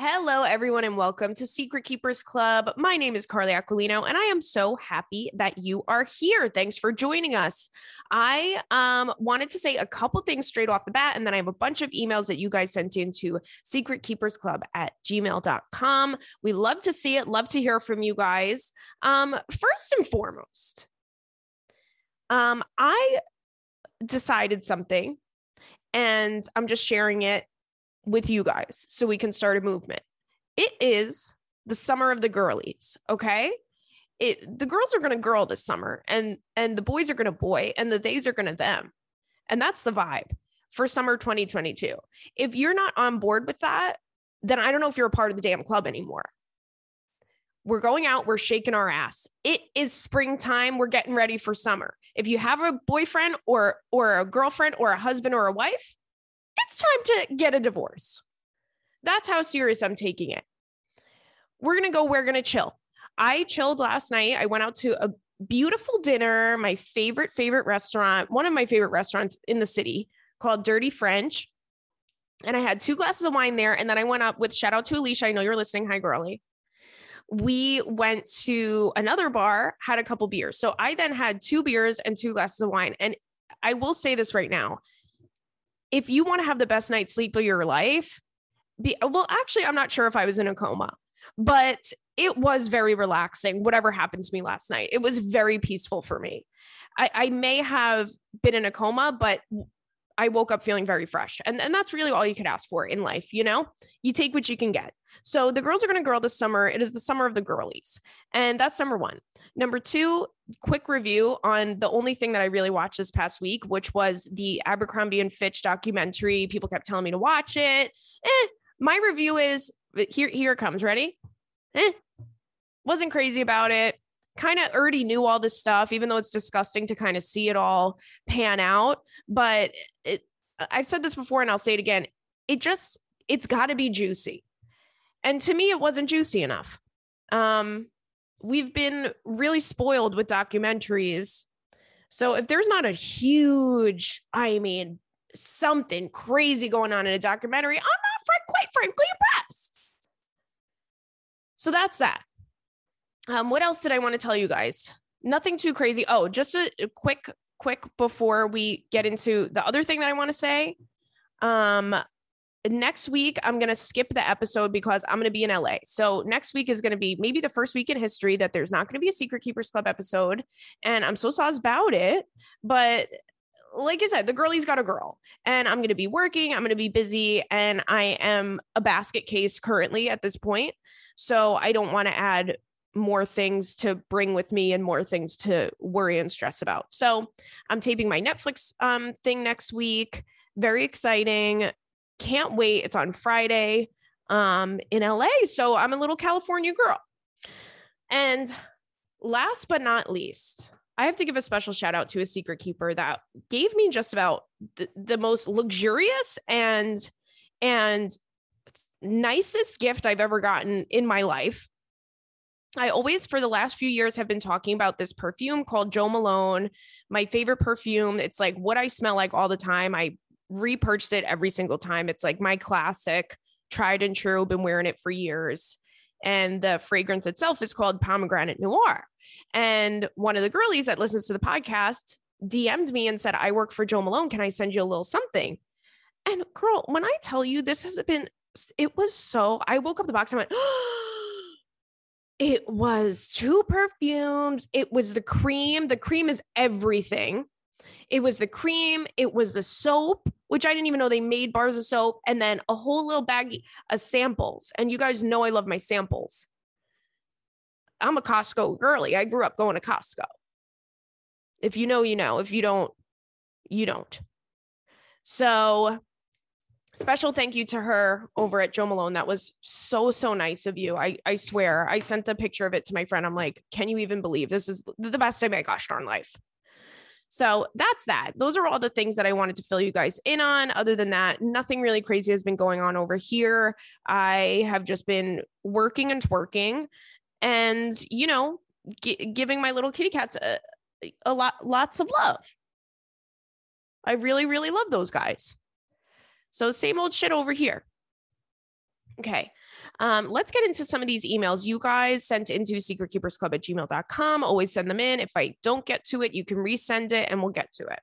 Hello, everyone, and welcome to Secret Keepers Club. My name is Carly Aquilino, and I am so happy that you are here. Thanks for joining us. I um, wanted to say a couple things straight off the bat, and then I have a bunch of emails that you guys sent in into secretkeepersclub at gmail.com. We love to see it, love to hear from you guys. Um, first and foremost, um, I decided something, and I'm just sharing it with you guys so we can start a movement. It is the summer of the girlies, okay? It the girls are going to girl this summer and and the boys are going to boy and the days are going to them. And that's the vibe for summer 2022. If you're not on board with that, then I don't know if you're a part of the damn club anymore. We're going out, we're shaking our ass. It is springtime, we're getting ready for summer. If you have a boyfriend or or a girlfriend or a husband or a wife, it's time to get a divorce. That's how serious I'm taking it. We're going to go, we're going to chill. I chilled last night. I went out to a beautiful dinner, my favorite, favorite restaurant, one of my favorite restaurants in the city called Dirty French. And I had two glasses of wine there. And then I went up with shout out to Alicia. I know you're listening. Hi, girly. We went to another bar, had a couple beers. So I then had two beers and two glasses of wine. And I will say this right now if you want to have the best night's sleep of your life, be well, actually, I'm not sure if I was in a coma, but it was very relaxing. Whatever happened to me last night, it was very peaceful for me. I, I may have been in a coma, but I woke up feeling very fresh. And, and that's really all you could ask for in life. You know, you take what you can get. So the girls are going to girl this summer. It is the summer of the girlies. And that's number one. Number two, quick review on the only thing that I really watched this past week, which was the Abercrombie and Fitch documentary. People kept telling me to watch it. Eh, my review is here, here it comes. Ready? Eh, wasn't crazy about it. Kind of already knew all this stuff, even though it's disgusting to kind of see it all pan out. But it, I've said this before and I'll say it again. It just, it's got to be juicy and to me, it wasn't juicy enough. Um, we've been really spoiled with documentaries. So if there's not a huge, I mean, something crazy going on in a documentary, I'm not quite frankly impressed. So that's that. Um, what else did I want to tell you guys? Nothing too crazy. Oh, just a, a quick, quick before we get into the other thing that I want to say. Um, next week I'm going to skip the episode because I'm going to be in LA. So next week is going to be maybe the first week in history that there's not going to be a Secret Keepers Club episode. And I'm so sauce about it. But like I said, the girlie's got a girl and I'm going to be working. I'm going to be busy and I am a basket case currently at this point. So I don't want to add more things to bring with me and more things to worry and stress about. So I'm taping my Netflix um, thing next week. Very exciting can't wait. It's on Friday um, in LA. So I'm a little California girl. And last but not least, I have to give a special shout out to a secret keeper that gave me just about the, the most luxurious and and nicest gift I've ever gotten in my life. I always, for the last few years, have been talking about this perfume called Jo Malone, my favorite perfume. It's like what I smell like all the time. I repurchase it every single time. It's like my classic, tried and true, been wearing it for years. And the fragrance itself is called Pomegranate Noir. And one of the girlies that listens to the podcast DM'd me and said, I work for Jo Malone. Can I send you a little something? And girl, when I tell you this has been, it was so, I woke up the box and went, it was two perfumes. It was the cream. The cream is everything. It was the cream, it was the soap, which I didn't even know they made bars of soap, and then a whole little bag of samples. And you guys know I love my samples. I'm a Costco girly. I grew up going to Costco. If you know, you know. If you don't, you don't. So, special thank you to her over at Jo Malone. That was so, so nice of you. I, I swear. I sent a picture of it to my friend. I'm like, can you even believe this is the best day of my gosh darn life? So that's that. Those are all the things that I wanted to fill you guys in on. Other than that, nothing really crazy has been going on over here. I have just been working and twerking and, you know, giving my little kitty cats a, a lot, lots of love. I really, really love those guys. So, same old shit over here. Okay. Um, let's get into some of these emails you guys sent into secretkeepersclub at gmail.com. Always send them in. If I don't get to it, you can resend it and we'll get to it.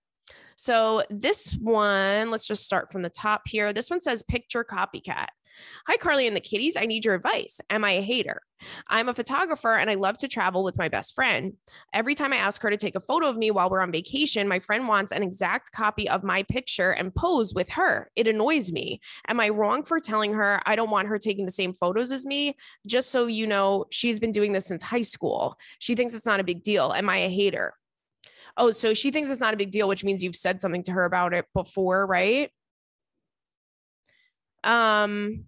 So this one, let's just start from the top here. This one says picture copycat. Hi, Carly and the kitties. I need your advice. Am I a hater? I'm a photographer and I love to travel with my best friend. Every time I ask her to take a photo of me while we're on vacation, my friend wants an exact copy of my picture and pose with her. It annoys me. Am I wrong for telling her I don't want her taking the same photos as me? Just so you know, she's been doing this since high school. She thinks it's not a big deal. Am I a hater? Oh, so she thinks it's not a big deal, which means you've said something to her about it before, right? Um,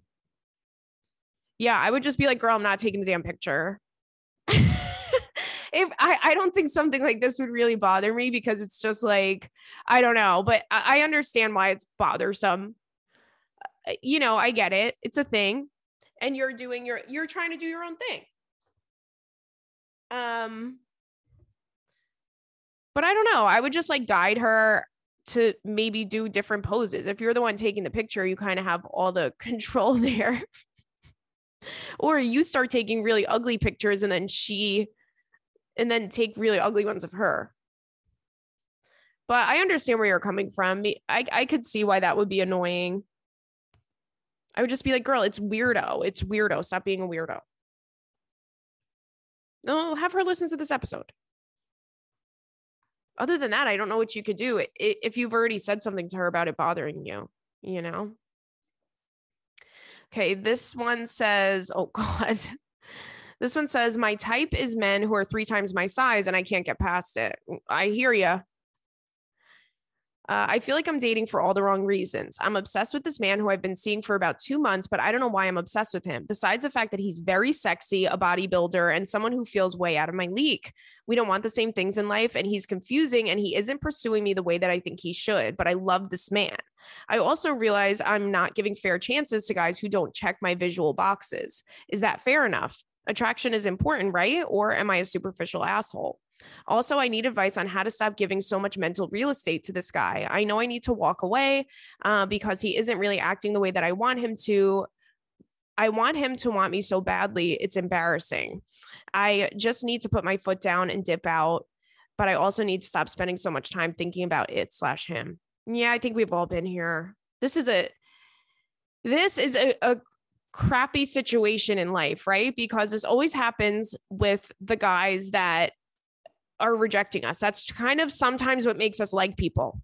yeah, I would just be like, girl, I'm not taking the damn picture. if I, I don't think something like this would really bother me because it's just like, I don't know, but I, I understand why it's bothersome. Uh, you know, I get it. It's a thing. And you're doing your, you're trying to do your own thing. Um, but I don't know. I would just like guide her to maybe do different poses. If you're the one taking the picture, you kind of have all the control there. or you start taking really ugly pictures and then she and then take really ugly ones of her. But I understand where you're coming from. I, I could see why that would be annoying. I would just be like, girl, it's weirdo. It's weirdo. Stop being a weirdo. No, have her listen to this episode other than that, I don't know what you could do if you've already said something to her about it bothering you, you know? Okay, this one says, oh God. This one says, My type is men who are three times my size and I can't get past it. I hear you. Uh, I feel like I'm dating for all the wrong reasons. I'm obsessed with this man who I've been seeing for about two months, but I don't know why I'm obsessed with him. Besides the fact that he's very sexy, a bodybuilder, and someone who feels way out of my league. We don't want the same things in life, and he's confusing and he isn't pursuing me the way that I think he should, but I love this man. I also realize I'm not giving fair chances to guys who don't check my visual boxes. Is that fair enough? Attraction is important, right? Or am I a superficial asshole? Also, I need advice on how to stop giving so much mental real estate to this guy. I know I need to walk away uh, because he isn't really acting the way that I want him to. I want him to want me so badly. It's embarrassing. I just need to put my foot down and dip out, but I also need to stop spending so much time thinking about it slash him. Yeah, I think we've all been here. This is a this is a, a crappy situation in life, right? Because this always happens with the guys that are rejecting us. That's kind of sometimes what makes us like people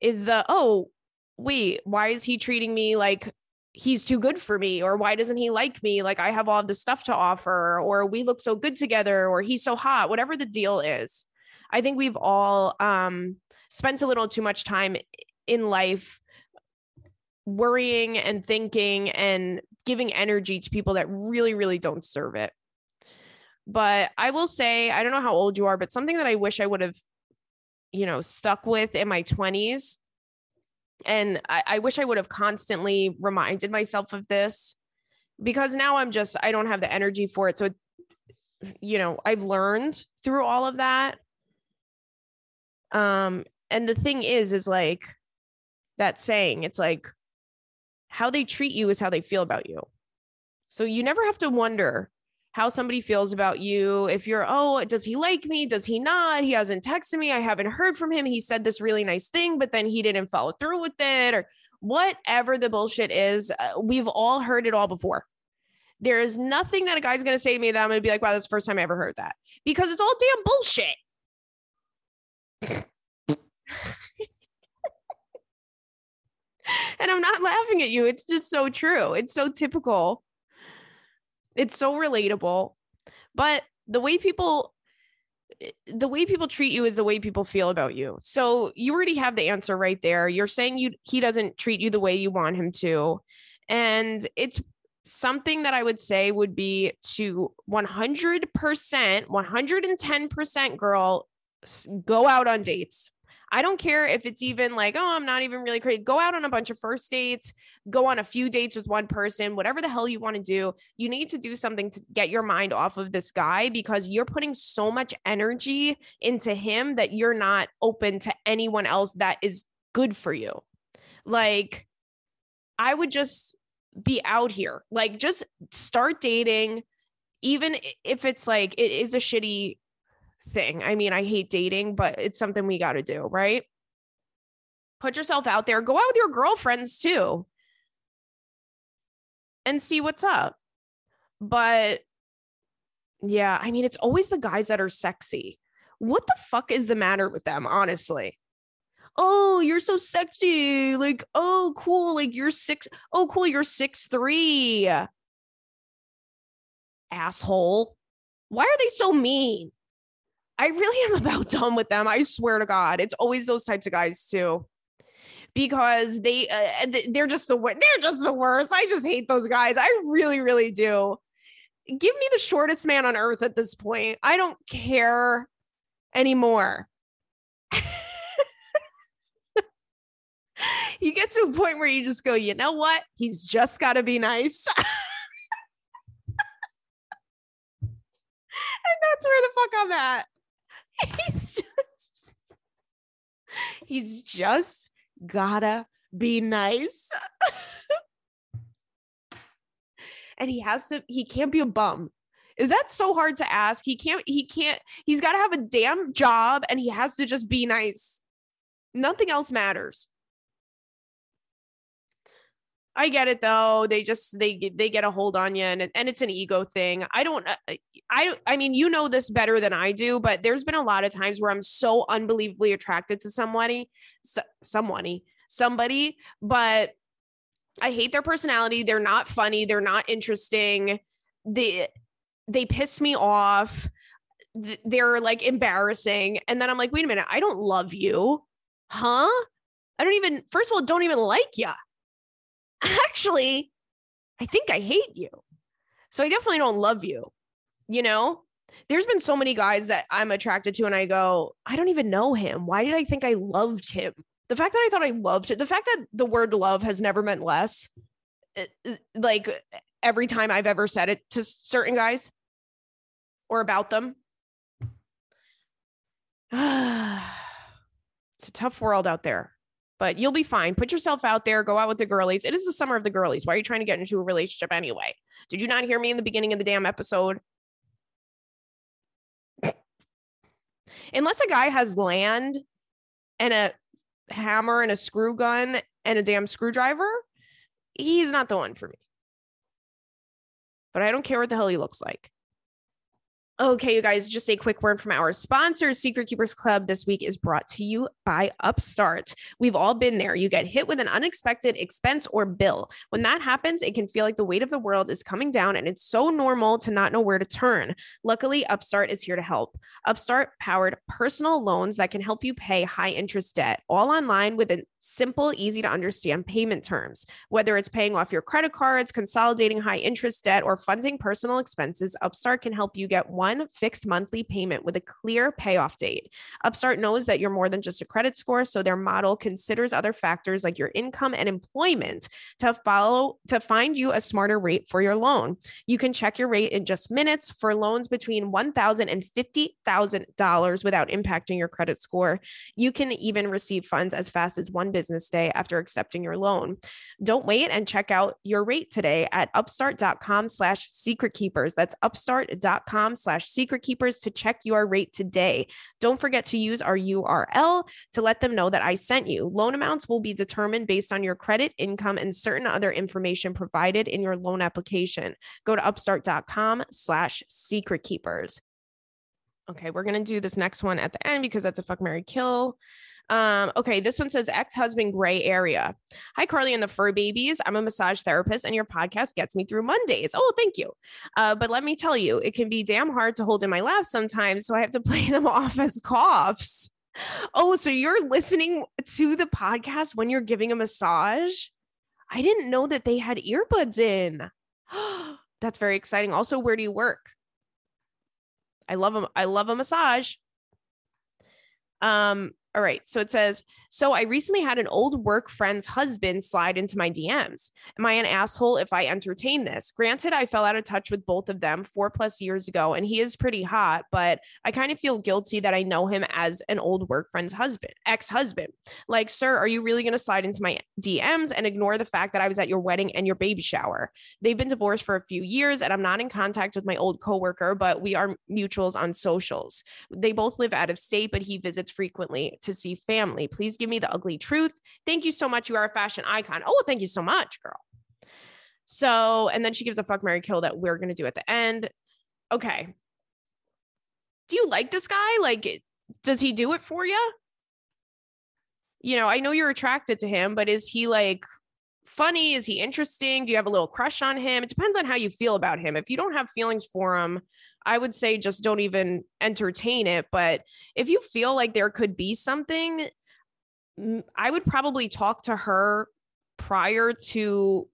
is the, oh, wait, why is he treating me like he's too good for me? Or why doesn't he like me? Like I have all this stuff to offer, or we look so good together, or he's so hot, whatever the deal is. I think we've all um, spent a little too much time in life worrying and thinking and giving energy to people that really, really don't serve it. But I will say, I don't know how old you are, but something that I wish I would have, you know, stuck with in my 20s. And I, I wish I would have constantly reminded myself of this because now I'm just, I don't have the energy for it. So, it, you know, I've learned through all of that. Um, and the thing is, is like that saying, it's like how they treat you is how they feel about you. So you never have to wonder how somebody feels about you. If you're, oh, does he like me? Does he not? He hasn't texted me. I haven't heard from him. He said this really nice thing, but then he didn't follow through with it or whatever the bullshit is. Uh, we've all heard it all before. There is nothing that a guy's going to say to me that I'm going to be like, wow, that's the first time I ever heard that because it's all damn bullshit. and I'm not laughing at you. It's just so true. It's so typical it's so relatable. But the way people eh, the way people treat you is the way people feel about you. So you already have the answer right there. You're saying you he doesn't treat you the way you want him to. And it's something that I would say would be to 100%, 110% girl go out on dates. I don't care if it's even like, oh, I'm not even really crazy. Go out on a bunch of first dates, go on a few dates with one person, whatever the hell you want to do. You need to do something to get your mind off of this guy because you're putting so much energy into him that you're not open to anyone else that is good for you. Like, I would just be out here. Like just start dating, even if it's like it is a shitty thing. I mean, I hate dating, but it's something we got to do, right? Put yourself out there, go out with your girlfriends too, and see what's up. But yeah, I mean, it's always the guys that are sexy. What the fuck is the matter with them, honestly? oh, you're so sexy. Like, oh, cool. Like you're six. Oh, cool. You're six three. Asshole. Why are they so mean? I really am about done with them. I swear to God. It's always those types of guys too. Because they uh, they're just the they're just the worst. I just hate those guys. I really really do. Give me the shortest man on earth at this point. I don't care anymore. you get to a point where you just go, you know what? He's just got to be nice. and that's where the fuck I'm at. He's just, he's just gotta be nice. and he has to, he can't be a bum. Is that so hard to ask? He can't, he can't, he's got to have a damn job and he has to just be nice. Nothing else matters. I get it though. They just they they get a hold on you, and and it's an ego thing. I don't. Uh, I I mean, you know this better than I do, but there's been a lot of times where I'm so unbelievably attracted to somebody, so, somebody, somebody, but I hate their personality. They're not funny. They're not interesting. They they piss me off. They're like embarrassing, and then I'm like, wait a minute, I don't love you, huh? I don't even. First of all, don't even like you actually, I think I hate you. So I definitely don't love you. You know, there's been so many guys that I'm attracted to, and I go, I don't even know him. Why did I think I loved him? The fact that I thought I loved it, the fact that the word love has never meant less, it, it, like every time I've ever said it to certain guys or about them. it's a tough world out there but you'll be fine. Put yourself out there, go out with the girlies. It is the summer of the girlies. Why are you trying to get into a relationship anyway? Did you not hear me in the beginning of the damn episode? Unless a guy has land and a hammer and a screw gun and a damn screwdriver, he's not the one for me. But I don't care what the hell he looks like. Okay, you guys, just a quick word from our sponsors. Secret Keepers Club this week is brought to you by Upstart. We've all been there. You get hit with an unexpected expense or bill. When that happens, it can feel like the weight of the world is coming down, and it's so normal to not know where to turn. Luckily, Upstart is here to help. Upstart powered personal loans that can help you pay high interest debt, all online with a simple, easy to understand payment terms. Whether it's paying off your credit cards, consolidating high interest debt, or funding personal expenses, Upstart can help you get one fixed monthly payment with a clear payoff date. Upstart knows that you're more than just a credit score, so their model considers other factors like your income and employment to follow to find you a smarter rate for your loan. You can check your rate in just minutes for loans between $1,000 and $50,000 without impacting your credit score. You can even receive funds as fast as one business day after accepting your loan. Don't wait and check out your rate today at upstart.com slash secret keepers. That's upstart.com slash secret keepers to check your rate today. Don't forget to use our URL to let them know that I sent you. Loan amounts will be determined based on your credit, income, and certain other information provided in your loan application. Go to upstart.com slash secret keepers. Okay, we're going to do this next one at the end because that's a fuck Mary Kill. Um, okay, this one says ex husband gray area. Hi, Carly and the fur babies. I'm a massage therapist, and your podcast gets me through Mondays. Oh, thank you. Uh, but let me tell you, it can be damn hard to hold in my laughs sometimes. So I have to play them off as coughs. Oh, so you're listening to the podcast when you're giving a massage? I didn't know that they had earbuds in. That's very exciting. Also, where do you work? I love them. I love a massage. Um, All right. So it says, so I recently had an old work friend's husband slide into my DMs. Am I an asshole if I entertain this? Granted, I fell out of touch with both of them four plus years ago, and he is pretty hot, but I kind of feel guilty that I know him as an old work friend's husband, ex husband. Like, sir, are you really going to slide into my DMs and ignore the fact that I was at your wedding and your baby shower? They've been divorced for a few years, and I'm not in contact with my old coworker, but we are mutuals on socials. They both live out of state, but he visits frequently to see family. Please give me the ugly truth. Thank you so much. You are a fashion icon. Oh, thank you so much, girl. So, and then she gives a fuck Mary Kill that we're going to do at the end. Okay. Do you like this guy? Like, does he do it for you? You know, I know you're attracted to him, but is he like funny? Is he interesting? Do you have a little crush on him? It depends on how you feel about him. If you don't have feelings for him, I would say just don't even entertain it. But if you feel like there could be something, I would probably talk to her prior to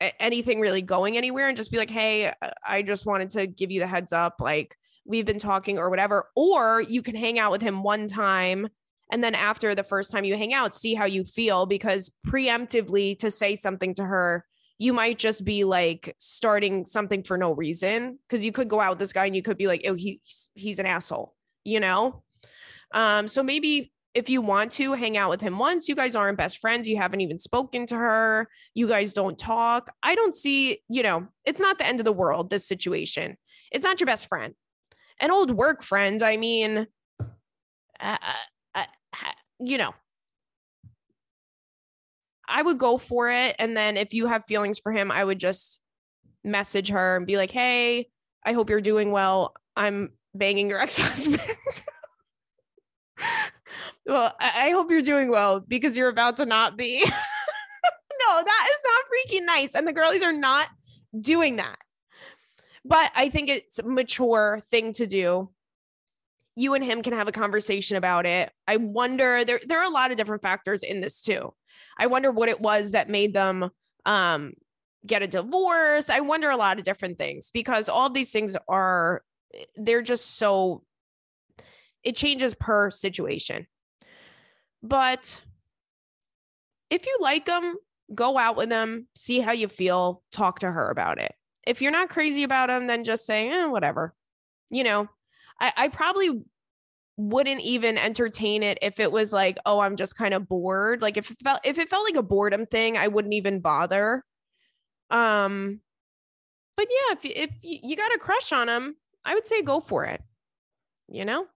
anything really going anywhere and just be like, hey, uh, I just wanted to give you the heads up. Like, we've been talking or whatever. Or you can hang out with him one time. And then after the first time you hang out, see how you feel because preemptively to say something to her you might just be like starting something for no reason because you could go out with this guy and you could be like, oh, he's he's an asshole, you know? Um, so maybe if you want to hang out with him once, you guys aren't best friends, you haven't even spoken to her, you guys don't talk. I don't see, you know, it's not the end of the world, this situation. It's not your best friend. An old work friend, I mean, uh, uh, uh you know, I would go for it. And then if you have feelings for him, I would just message her and be like, hey, I hope you're doing well. I'm banging your ex husband. well, I-, I hope you're doing well because you're about to not be. no, that is not freaking nice. And the girlies are not doing that. But I think it's a mature thing to do. You and him can have a conversation about it. I wonder there there are a lot of different factors in this too. I wonder what it was that made them um, get a divorce. I wonder a lot of different things because all these things are, they're just so, it changes per situation. But if you like them, go out with them, see how you feel, talk to her about it. If you're not crazy about them, then just say, eh, whatever. You know, I, I probably wouldn't even entertain it if it was like, oh, I'm just kind of bored. Like if it felt if it felt like a boredom thing, I wouldn't even bother. Um, but yeah, if if you got a crush on him, I would say go for it. You know.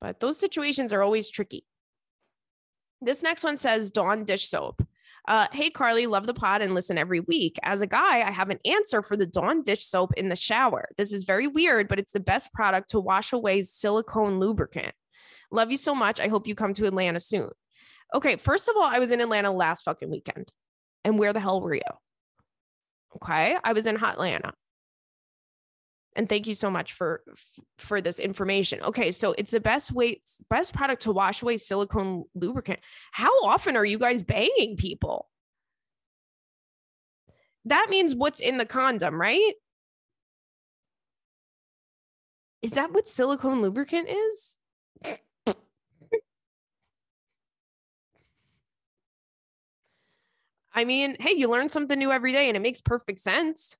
But those situations are always tricky. This next one says Dawn dish soap. Uh, hey, Carly, love the pod and listen every week. As a guy, I have an answer for the Dawn dish soap in the shower. This is very weird, but it's the best product to wash away silicone lubricant. Love you so much. I hope you come to Atlanta soon. Okay, first of all, I was in Atlanta last fucking weekend. And where the hell were you? Okay, I was in hot Atlanta and thank you so much for for this information. Okay so it's the best way best product to wash away silicone lubricant. How often are you guys banging people? That means what's in the condom right? Is that what silicone lubricant is? I mean, hey, you learn something new every day and it makes perfect sense.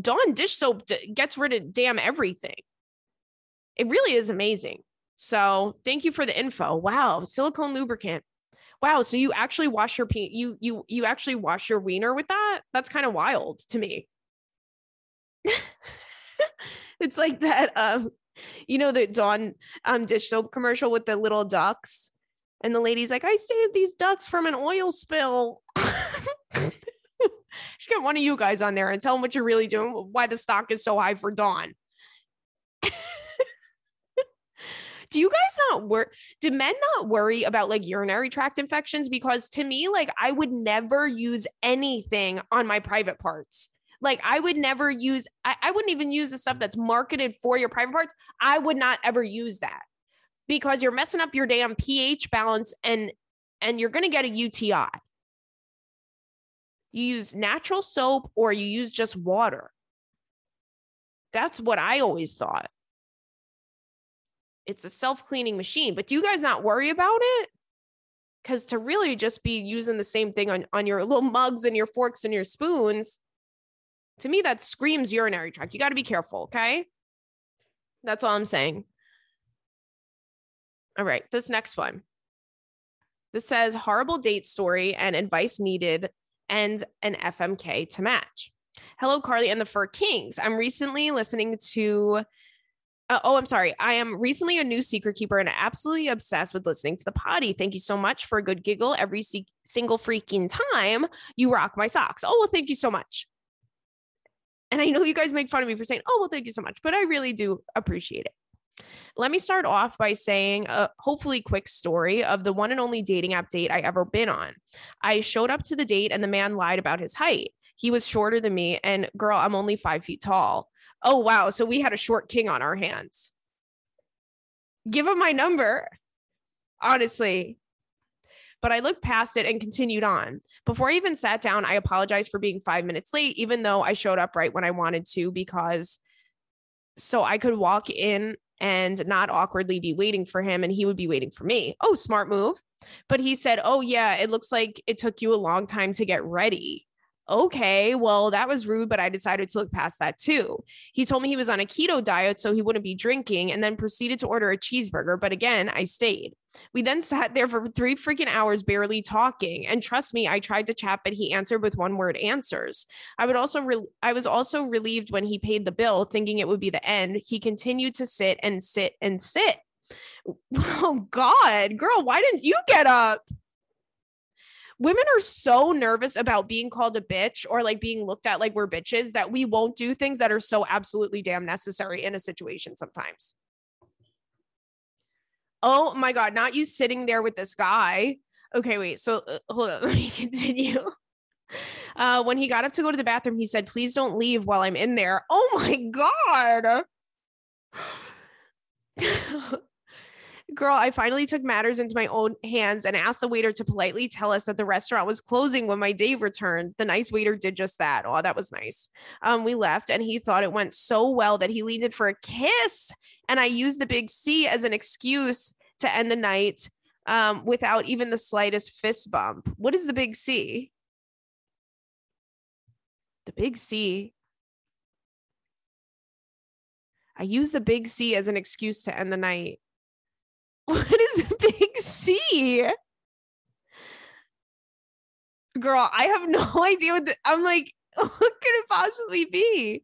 Dawn dish soap d- gets rid of damn everything. It really is amazing. So thank you for the info. Wow, silicone lubricant. Wow, so you actually wash your pe- you you you actually wash your wiener with that? That's kind of wild to me. it's like that um you know the Dawn um dish soap commercial with the little ducks and the lady's like I saved these ducks from an oil spill. should get one of you guys on there and tell them what you're really doing, why the stock is so high for Dawn. do you guys not worry? Do men not worry about like urinary tract infections? Because to me, like I would never use anything on my private parts. Like I would never use, I, I wouldn't even use the stuff that's marketed for your private parts. I would not ever use that because you're messing up your damn pH balance and and you're going to get a UTI you use natural soap or you use just water. That's what I always thought. it's a self-cleaning machine. But do you guys not worry about it? Because to really just be using the same thing on, on your little mugs and your forks and your spoons, to me, that screams urinary tract. You got to be careful, okay? That's all I'm saying. All right, this next one. This says horrible date story and advice needed and an FMK to match. Hello, Carly and the Fur Kings. I'm recently listening to. Uh, oh, I'm sorry. I am recently a new secret keeper and absolutely obsessed with listening to the potty. Thank you so much for a good giggle every se- single freaking time. You rock my socks. Oh, well, thank you so much. And I know you guys make fun of me for saying, oh, well, thank you so much, but I really do appreciate it. Let me start off by saying a hopefully quick story of the one and only dating app date I ever been on. I showed up to the date and the man lied about his height. He was shorter than me, and girl, I'm only five feet tall. Oh, wow. So we had a short king on our hands. Give him my number. Honestly, but I looked past it and continued on. Before I even sat down, I apologized for being five minutes late, even though I showed up right when I wanted to, because so I could walk in and not awkwardly be waiting for him and he would be waiting for me. Oh, smart move. But he said, Oh, yeah, it looks like it took you a long time to get ready okay, well, that was rude, but I decided to look past that too. He told me he was on a keto diet, so he wouldn't be drinking, and then proceeded to order a cheeseburger. But again, I stayed. We then sat there for three freaking hours, barely talking. And trust me, I tried to chat, but he answered with one word answers. I would also, re- I was also relieved when he paid the bill, thinking it would be the end. He continued to sit and sit and sit. Oh God, girl, why didn't you get up? women are so nervous about being called a bitch or like being looked at like we're bitches that we won't do things that are so absolutely damn necessary in a situation sometimes. Oh my God, not you sitting there with this guy. Okay, wait. So uh, hold on. Let me continue. Uh, when he got up to go to the bathroom, he said, Please don't leave while I'm in there. Oh my God. Girl, I finally took matters into my own hands and asked the waiter to politely tell us that the restaurant was closing when my Dave returned. The nice waiter did just that. Oh, that was nice. Um, we left and he thought it went so well that he leaned in for a kiss. And I used the big C as an excuse to end the night um, without even the slightest fist bump. What is the big C? The big C. I use the big C as an excuse to end the night. What is the big C? Girl, I have no idea what the, I'm like, what could it possibly be?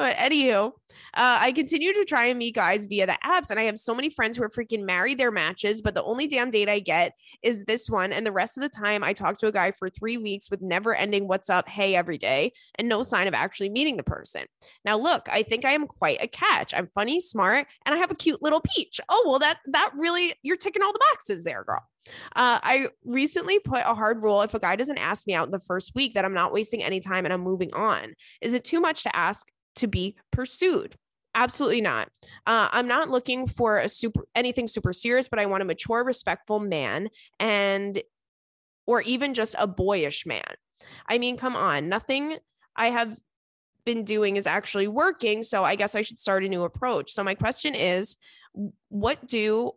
But anywho, uh, I continue to try and meet guys via the apps, and I have so many friends who are freaking married their matches, but the only damn date I get is this one. And the rest of the time, I talk to a guy for three weeks with never ending what's up, hey, every day, and no sign of actually meeting the person. Now, look, I think I am quite a catch. I'm funny, smart, and I have a cute little peach. Oh, well, that that really you're ticking all the boxes there, girl. Uh, I recently put a hard rule if a guy doesn't ask me out in the first week that I'm not wasting any time and I'm moving on. Is it too much to ask to be pursued. Absolutely not. Uh, I'm not looking for a super anything super serious, but I want a mature, respectful man and or even just a boyish man. I mean, come on, nothing I have been doing is actually working. So I guess I should start a new approach. So my question is, what do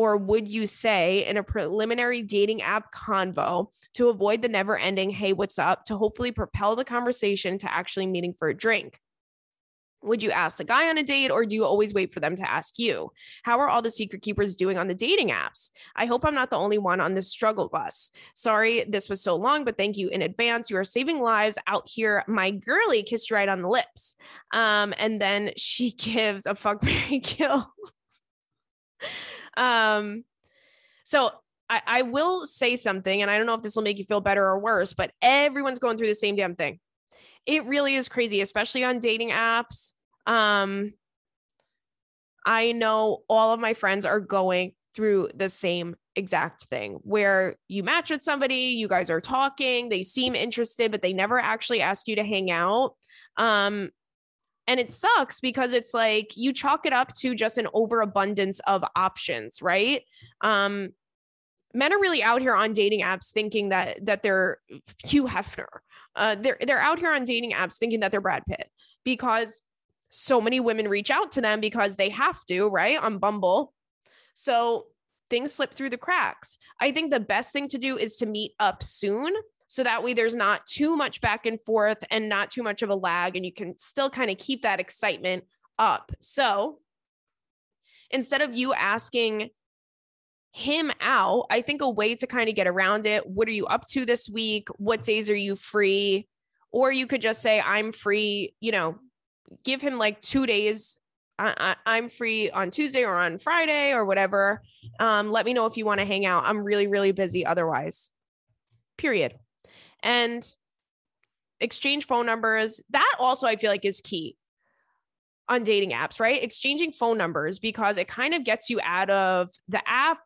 or would you say in a preliminary dating app convo to avoid the never ending, hey, what's up, to hopefully propel the conversation to actually meeting for a drink? Would you ask the guy on a date or do you always wait for them to ask you? How are all the secret keepers doing on the dating apps? I hope I'm not the only one on this struggle bus. Sorry this was so long, but thank you in advance. You are saving lives out here. My girly kissed you right on the lips. Um, and then she gives a fuck Mary kill. Um, so I, I will say something, and I don't know if this will make you feel better or worse, but everyone's going through the same damn thing. It really is crazy, especially on dating apps. Um, I know all of my friends are going through the same exact thing where you match with somebody, you guys are talking, they seem interested, but they never actually ask you to hang out. Um, and it sucks because it's like you chalk it up to just an overabundance of options, right? Um, men are really out here on dating apps thinking that that they're Hugh Hefner. Uh, they're they're out here on dating apps thinking that they're Brad Pitt because so many women reach out to them because they have to, right? On Bumble. So things slip through the cracks. I think the best thing to do is to meet up soon. So that way there's not too much back and forth and not too much of a lag, and you can still kind of keep that excitement up. So instead of you asking him out, I think a way to kind of get around it what are you up to this week? What days are you free? Or you could just say, I'm free, you know, give him like two days. I, am free on Tuesday or on Friday or whatever. Um, let me know if you want to hang out. I'm really, really busy otherwise. Period. And exchange phone numbers. That also I feel like is key on dating apps, right? Exchanging phone numbers because it kind of gets you out of the app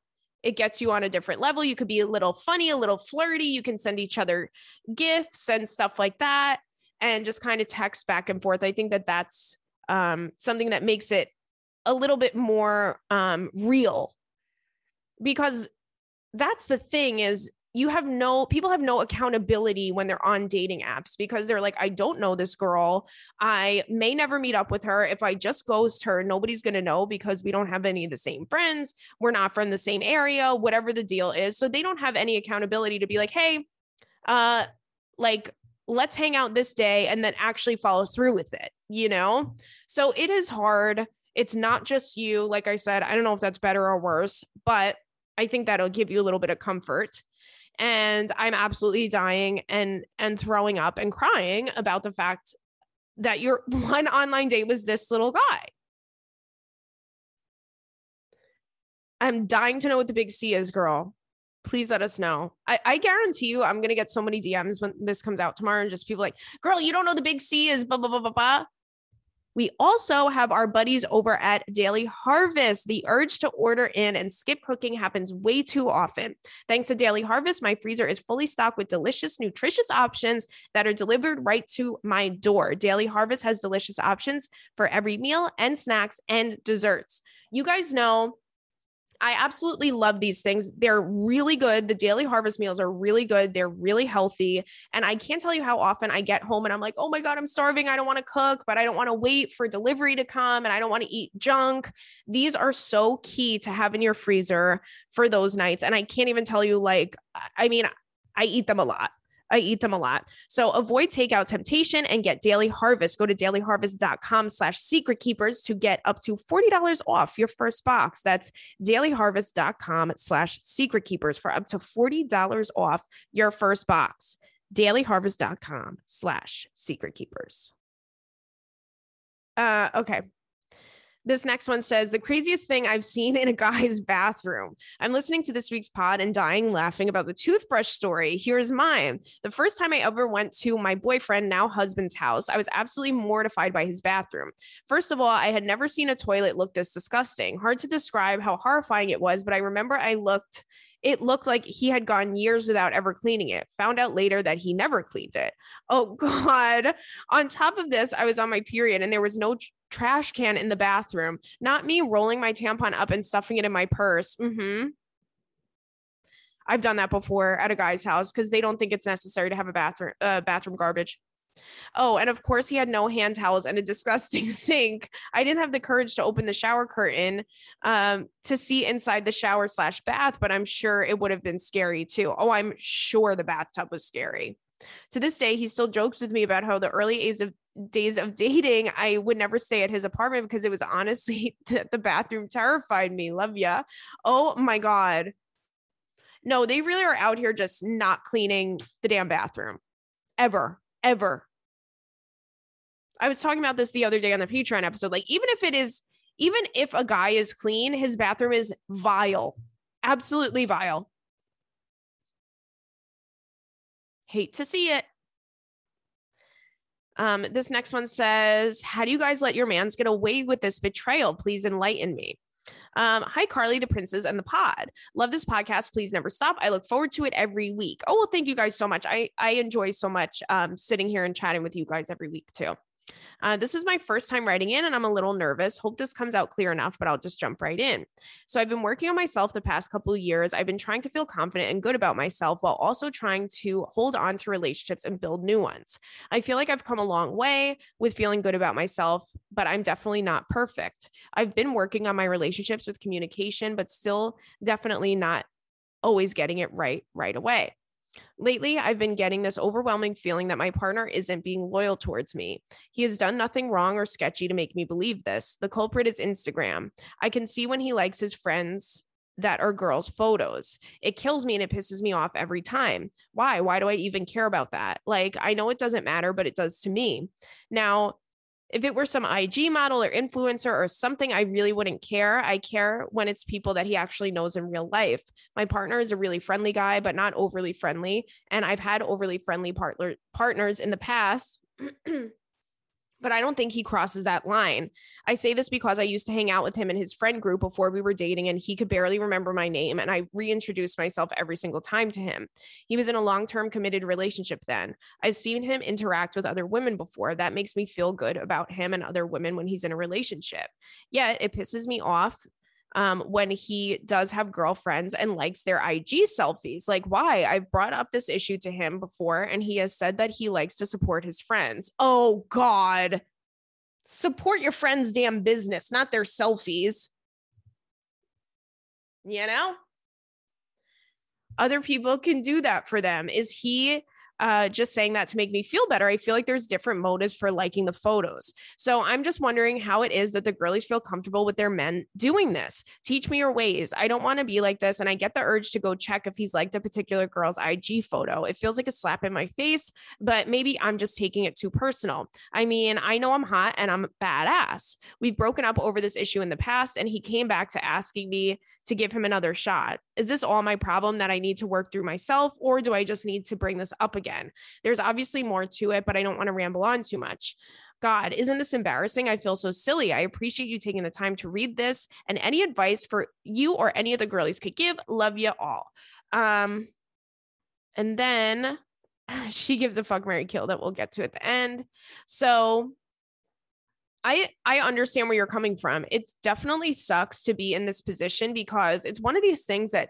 it gets you on a different level. You could be a little funny, a little flirty. You can send each other gifts and stuff like that and just kind of text back and forth. I think that that's um, something that makes it a little bit more um, real because that's the thing is you have no people have no accountability when they're on dating apps because they're like i don't know this girl. I may never meet up with her. If i just ghost her nobody's going to know because we don't have any of the same friends. We're not from the same area whatever the deal is. So they don't have any accountability to be like hey uh like let's hang out this day and then actually follow through with it you know? So it is hard. It's not just you. Like i said i don't know if that's better or worse but i think that'll give you a little bit of comfort and i'm absolutely dying and and throwing up and crying about the fact that your one online date was this little guy. I'm dying to know what the big c is girl. Please let us know. I, I guarantee you i'm gonna get so many dms when this comes out tomorrow and just people like girl you don't know the big c is blah blah blah blah blah we also have our buddies over at Daily Harvest. The urge to order in and skip cooking happens way too often. Thanks to Daily Harvest, my freezer is fully stocked with delicious, nutritious options that are delivered right to my door. Daily Harvest has delicious options for every meal and snacks and desserts. You guys know I absolutely love these things. They're really good. The daily harvest meals are really good. They're really healthy. And I can't tell you how often I get home and I'm like, oh my God, I'm starving. I don't want to cook, but I don't want to wait for delivery to come and I don't want to eat junk. These are so key to have in your freezer for those nights. And I can't even tell you, like, I mean, I eat them a lot. I eat them a lot. So avoid takeout temptation and get Daily Harvest. Go to dailyharvest.com slash secret keepers to get up to $40 off your first box. That's dailyharvest.com slash secret keepers for up to $40 off your first box. dailyharvest.com slash secret keepers. Uh, okay. This next one says the craziest thing I've seen in a guy's bathroom. I'm listening to this week's pod and dying laughing about the toothbrush story. Here's mine. The first time I ever went to my boyfriend, now husband's house, I was absolutely mortified by his bathroom. First of all, I had never seen a toilet look this disgusting. Hard to describe how horrifying it was, but I remember I looked it looked like he had gone years without ever cleaning it. Found out later that he never cleaned it. Oh, God. On top of this, I was on my period and there was no trash can in the bathroom, not me rolling my tampon up and stuffing it in my purse. Mm-hmm. I've done that before at a guy's house because they don't think it's necessary to have a bathroom uh, bathroom garbage. Oh, and of course he had no hand towels and a disgusting sink. I didn't have the courage to open the shower curtain um, to see inside the shower slash bath, but I'm sure it would have been scary too. Oh, I'm sure the bathtub was scary. To this day, he still jokes with me about how the early days of days of dating, I would never stay at his apartment because it was honestly the bathroom terrified me. Love ya. Oh my God. No, they really are out here just not cleaning the damn bathroom ever, ever. I was talking about this the other day on the Patreon episode. Like, even if it is, even if a guy is clean, his bathroom is vile, absolutely vile. Hate to see it. Um, this next one says, How do you guys let your mans get away with this betrayal? Please enlighten me. Um, hi, Carly, the princess, and the pod. Love this podcast. Please never stop. I look forward to it every week. Oh, well, thank you guys so much. I, I enjoy so much um, sitting here and chatting with you guys every week, too. Uh, this is my first time writing in and I'm a little nervous. Hope this comes out clear enough, but I'll just jump right in. So, I've been working on myself the past couple of years. I've been trying to feel confident and good about myself while also trying to hold on to relationships and build new ones. I feel like I've come a long way with feeling good about myself, but I'm definitely not perfect. I've been working on my relationships with communication, but still definitely not always getting it right right away. Lately, I've been getting this overwhelming feeling that my partner isn't being loyal towards me. He has done nothing wrong or sketchy to make me believe this. The culprit is Instagram. I can see when he likes his friends that are girls' photos. It kills me and it pisses me off every time. Why? Why do I even care about that? Like, I know it doesn't matter, but it does to me. Now, if it were some IG model or influencer or something, I really wouldn't care. I care when it's people that he actually knows in real life. My partner is a really friendly guy, but not overly friendly. And I've had overly friendly partner partners in the past. but I don't think he crosses that line. I say this because I used to hang out with him in his friend group before we were dating, and he could barely remember my name. And I reintroduced myself every single time to him. He was in a long term committed relationship then. I've seen him interact with other women before. That makes me feel good about him and other women when he's in a relationship. Yet it pisses me off um, when he does have girlfriends and likes their IG selfies. Like, why? I've brought up this issue to him before, and he has said that he likes to support his friends. Oh, God. Support your friends' damn business, not their selfies. You know? Other people can do that for them. Is he uh, just saying that to make me feel better. I feel like there's different motives for liking the photos. So I'm just wondering how it is that the girlies feel comfortable with their men doing this. Teach me your ways. I don't want to be like this. And I get the urge to go check if he's liked a particular girl's IG photo. It feels like a slap in my face, but maybe I'm just taking it too personal. I mean, I know I'm hot and I'm badass. We've broken up over this issue in the past, and he came back to asking me to give him another shot? Is this all my problem that I need to work through myself, or do I just need to bring this up again? There's obviously more to it, but I don't want to ramble on too much. God, isn't this embarrassing? I feel so silly. I appreciate you taking the time to read this and any advice for you or any of the girlies could give. Love you all. Um, and then she gives a fuck Mary kill that we'll get to at the end. So I I understand where you're coming from. It definitely sucks to be in this position because it's one of these things that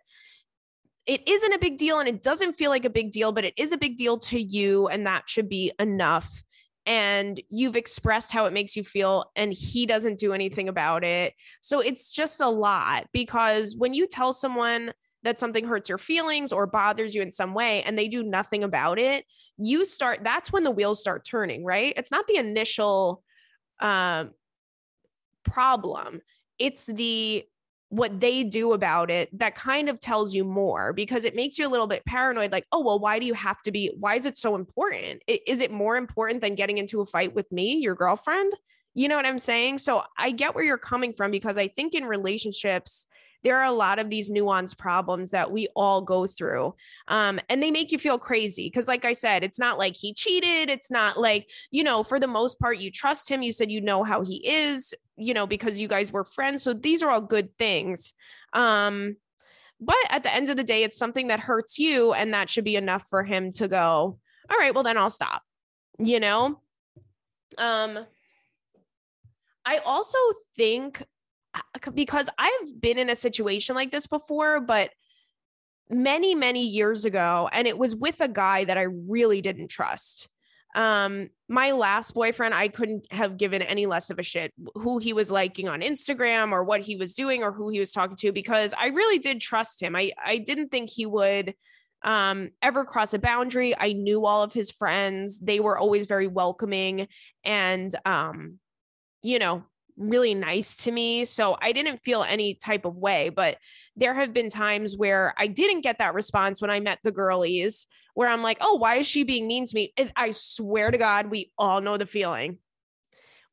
it isn't a big deal and it doesn't feel like a big deal, but it is a big deal to you and that should be enough. And you've expressed how it makes you feel and he doesn't do anything about it. So it's just a lot because when you tell someone that something hurts your feelings or bothers you in some way and they do nothing about it, you start that's when the wheels start turning, right? It's not the initial um, problem. It's the what they do about it that kind of tells you more because it makes you a little bit paranoid like oh well why do you have to be why is it so important? Is it more important than getting into a fight with me your girlfriend? You know what i'm saying? So i get where you're coming from because i think in relationships there are a lot of these nuanced problems that we all go through. Um, and they make you feel crazy. Cause, like I said, it's not like he cheated. It's not like, you know, for the most part, you trust him. You said you know how he is, you know, because you guys were friends. So these are all good things. Um, but at the end of the day, it's something that hurts you. And that should be enough for him to go, all right, well, then I'll stop, you know? Um, I also think because I've been in a situation like this before, but many, many years ago, and it was with a guy that I really didn't trust. Um, my last boyfriend, I couldn't have given any less of a shit who he was liking on Instagram or what he was doing or who he was talking to because I really did trust him. I I didn't think he would um, ever cross a boundary. I knew all of his friends. They were always very welcoming and um, you know, really nice to me. So I didn't feel any type of way. But there have been times where I didn't get that response when I met the girlies, where I'm like, oh, why is she being mean to me? I swear to God, we all know the feeling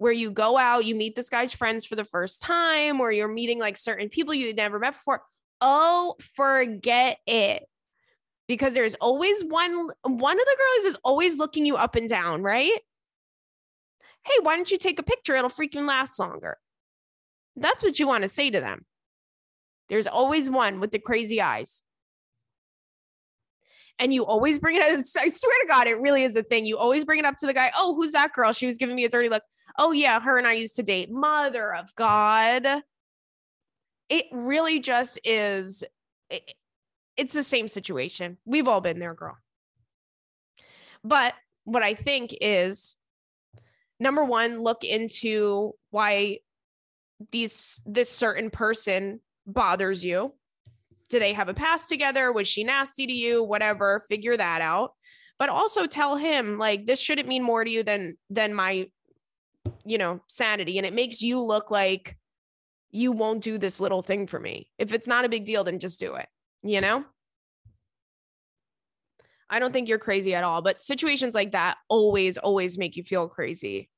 where you go out, you meet this guy's friends for the first time, or you're meeting like certain people you never met before. Oh, forget it. Because there's always one, one of the girls is always looking you up and down, right? Hey, why don't you take a picture? It'll freaking last longer. That's what you want to say to them. There's always one with the crazy eyes. and you always bring it. Up, I swear to God, it really is a thing. You always bring it up to the guy. Oh, who's that girl? She was giving me a dirty look. Oh yeah, her and I used to date. Mother of God. It really just is. It, it's the same situation. We've all been there, girl. But what I think is number one, look into why these this certain person bothers you. Do they have a past together? Was she nasty to you? Whatever, figure that out. But also tell him like this shouldn't mean more to you than than my you know, sanity and it makes you look like you won't do this little thing for me. If it's not a big deal then just do it, you know? I don't think you're crazy at all, but situations like that always, always make you feel crazy.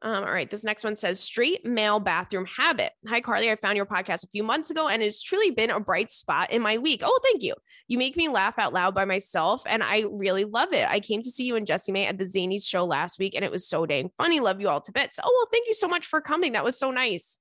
Um, all right. This next one says straight male bathroom habit. Hi, Carly. I found your podcast a few months ago and it's truly been a bright spot in my week. Oh, thank you. You make me laugh out loud by myself and I really love it. I came to see you and Jessimae at the Zanies show last week and it was so dang funny. Love you all to bits. Oh, well, thank you so much for coming. That was so nice.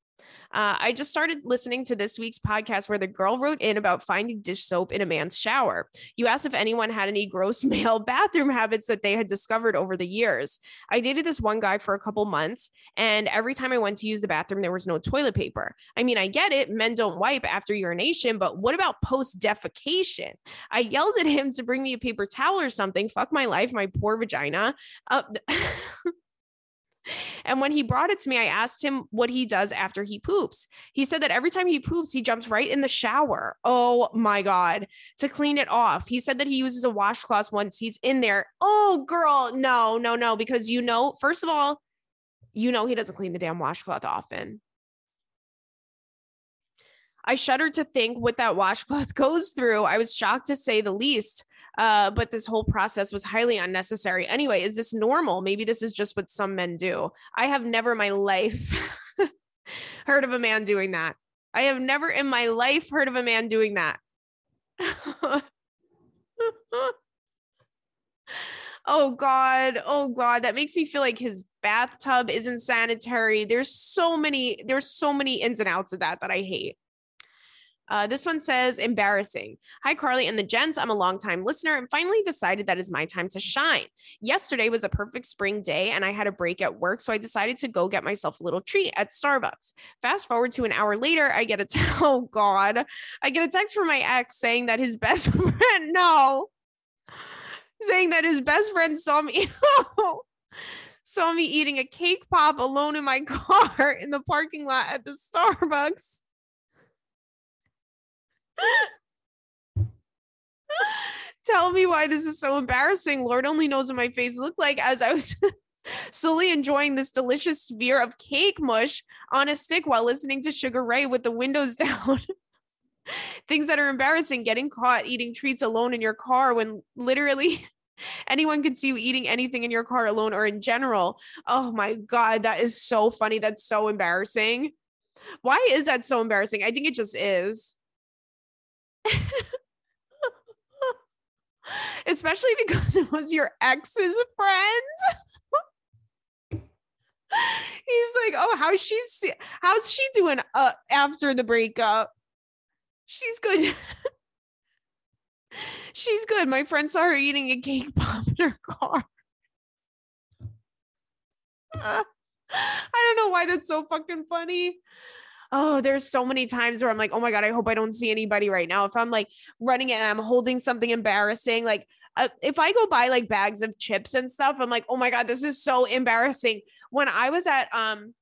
Uh, I just started listening to this week's podcast where the girl wrote in about finding dish soap in a man's shower. You asked if anyone had any gross male bathroom habits that they had discovered over the years. I dated this one guy for a couple months, and every time I went to use the bathroom, there was no toilet paper. I mean, I get it, men don't wipe after urination, but what about post defecation? I yelled at him to bring me a paper towel or something. Fuck my life, my poor vagina. Uh, And when he brought it to me, I asked him what he does after he poops. He said that every time he poops, he jumps right in the shower. Oh my God, to clean it off. He said that he uses a washcloth once he's in there. Oh, girl, no, no, no, because you know, first of all, you know, he doesn't clean the damn washcloth often. I shudder to think what that washcloth goes through. I was shocked to say the least. Uh, but this whole process was highly unnecessary. Anyway, is this normal? Maybe this is just what some men do. I have never in my life heard of a man doing that. I have never in my life heard of a man doing that. oh god oh god that makes me feel like his bathtub isn't sanitary there's so many there's so many ins and outs of that that i hate uh, this one says embarrassing. Hi, Carly and the gents. I'm a longtime listener and finally decided that is my time to shine. Yesterday was a perfect spring day and I had a break at work, so I decided to go get myself a little treat at Starbucks. Fast forward to an hour later, I get a t- oh god, I get a text from my ex saying that his best friend no, saying that his best friend saw me. saw me eating a cake pop alone in my car in the parking lot at the Starbucks. Tell me why this is so embarrassing. Lord only knows what my face looked like as I was slowly enjoying this delicious sphere of cake mush on a stick while listening to Sugar Ray with the windows down. Things that are embarrassing getting caught eating treats alone in your car when literally anyone can see you eating anything in your car alone or in general. Oh my God, that is so funny. That's so embarrassing. Why is that so embarrassing? I think it just is. Especially because it was your ex's friend. He's like, "Oh, how's she how's she doing uh, after the breakup?" She's good. She's good. My friend saw her eating a cake pop in her car. Uh, I don't know why that's so fucking funny oh, there's so many times where I'm like, oh my God, I hope I don't see anybody right now. If I'm like running and I'm holding something embarrassing, like uh, if I go buy like bags of chips and stuff, I'm like, oh my God, this is so embarrassing. When I was at, um,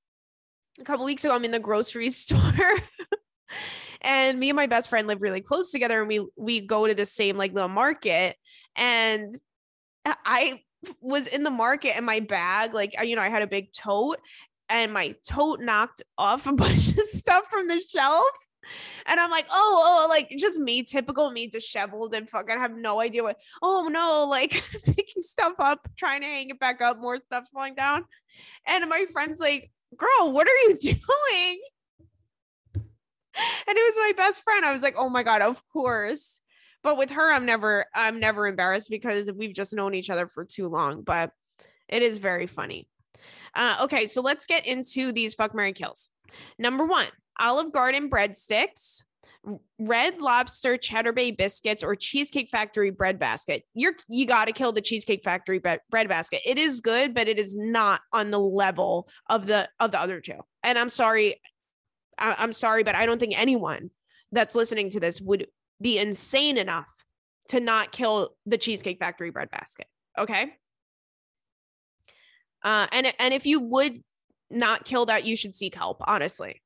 a couple weeks ago, I'm in the grocery store. and me and my best friend live really close together and we we go to the same like little market and i was in the market and my bag like you know i had a big tote and my tote knocked off a bunch of stuff from the shelf. And I'm like, oh, oh, like just me, typical me, disheveled and fucking have no idea what. Oh no, like picking stuff up, trying to hang it back up, more stuff falling down. And my friend's like, girl, what are you doing? And it was my best friend. I was like, oh my God, of course. But with her, I'm never, I'm never embarrassed because we've just known each other for too long. But it is very funny. Uh, okay, so let's get into these fuck Mary kills. Number one, Olive Garden breadsticks. Red Lobster Cheddar Bay biscuits or Cheesecake Factory bread basket. You're you got to kill the Cheesecake Factory bread basket. It is good, but it is not on the level of the of the other two. And I'm sorry, I, I'm sorry, but I don't think anyone that's listening to this would be insane enough to not kill the Cheesecake Factory bread basket. Okay. Uh, and and if you would not kill that, you should seek help. Honestly.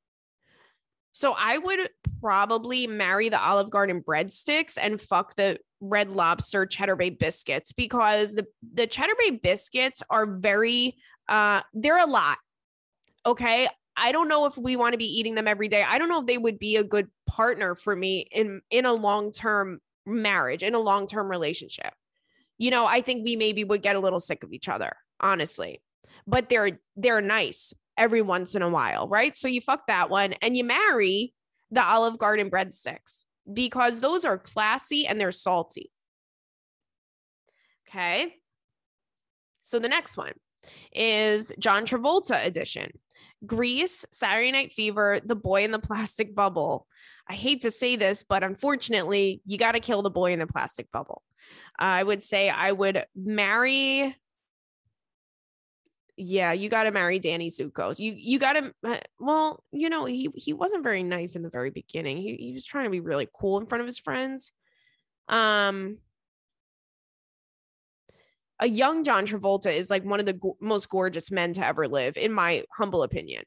So I would probably marry the Olive Garden breadsticks and fuck the Red Lobster Cheddar Bay biscuits because the the Cheddar Bay biscuits are very uh they're a lot. Okay? I don't know if we want to be eating them every day. I don't know if they would be a good partner for me in in a long-term marriage, in a long-term relationship. You know, I think we maybe would get a little sick of each other, honestly. But they're they're nice every once in a while, right? So you fuck that one and you marry the Olive Garden breadsticks because those are classy and they're salty. Okay. So the next one is John Travolta edition. Grease, Saturday Night Fever, The Boy in the Plastic Bubble. I hate to say this, but unfortunately, you got to kill the boy in the plastic bubble. I would say I would marry yeah, you got to marry Danny Zuko. You you got to uh, well, you know, he he wasn't very nice in the very beginning. He he was trying to be really cool in front of his friends. Um a young John Travolta is like one of the go- most gorgeous men to ever live in my humble opinion.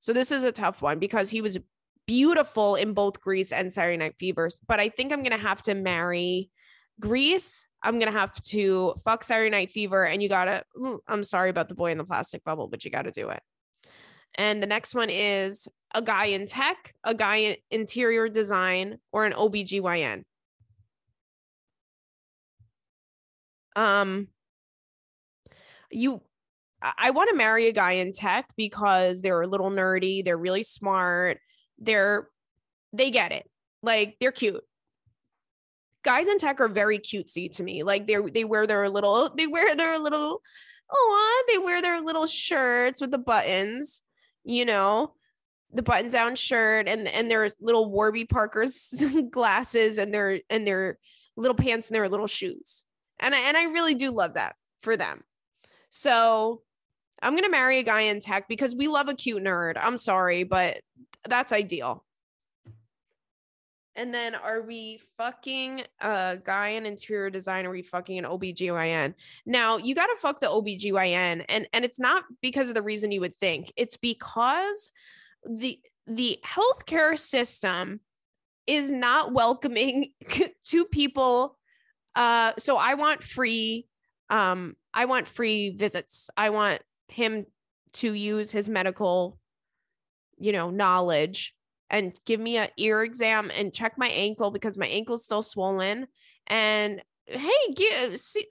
So this is a tough one because he was beautiful in both Grease and Saturday Night Fever, but I think I'm going to have to marry Grease, I'm gonna have to fuck Saturday Night Fever, and you gotta. I'm sorry about the boy in the plastic bubble, but you gotta do it. And the next one is a guy in tech, a guy in interior design, or an OBGYN. Um, you, I want to marry a guy in tech because they're a little nerdy, they're really smart, they're, they get it. Like they're cute guys in tech are very cutesy to me. Like they they wear their little they wear their little oh they wear their little shirts with the buttons, you know, the button down shirt and and their little Warby Parker's glasses and their and their little pants and their little shoes. And I, and I really do love that for them. So I'm to marry a guy in tech because we love a cute nerd. I'm sorry, but that's ideal. And then are we fucking a guy in interior design? Are we fucking an OBGYN? Now you gotta fuck the OBGYN. And and it's not because of the reason you would think. It's because the the healthcare system is not welcoming to people. Uh so I want free um I want free visits. I want him to use his medical, you know, knowledge and give me an ear exam and check my ankle because my ankle's still swollen. And hey, give see,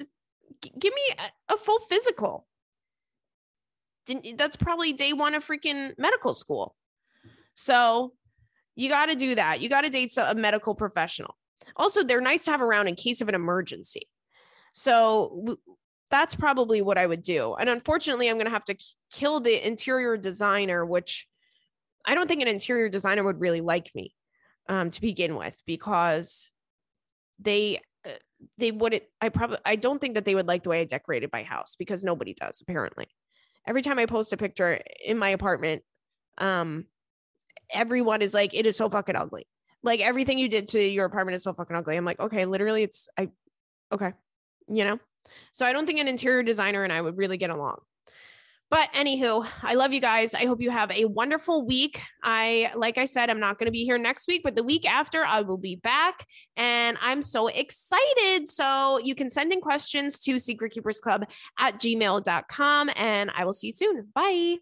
give me a, a full physical. Didn't, that's probably day one of freaking medical school. So you got to do that. You got to date a medical professional. Also, they're nice to have around in case of an emergency. So that's probably what I would do. And unfortunately, I'm going to have to kill the interior designer, which I don't think an interior designer would really like me um, to begin with because they uh, they wouldn't. I probably I don't think that they would like the way I decorated my house because nobody does apparently. Every time I post a picture in my apartment, um, everyone is like, "It is so fucking ugly." Like everything you did to your apartment is so fucking ugly. I'm like, okay, literally, it's I, okay, you know. So I don't think an interior designer and I would really get along. But anywho, I love you guys. I hope you have a wonderful week. I, like I said, I'm not going to be here next week, but the week after, I will be back. And I'm so excited. So you can send in questions to secretkeepersclub at gmail.com. And I will see you soon. Bye.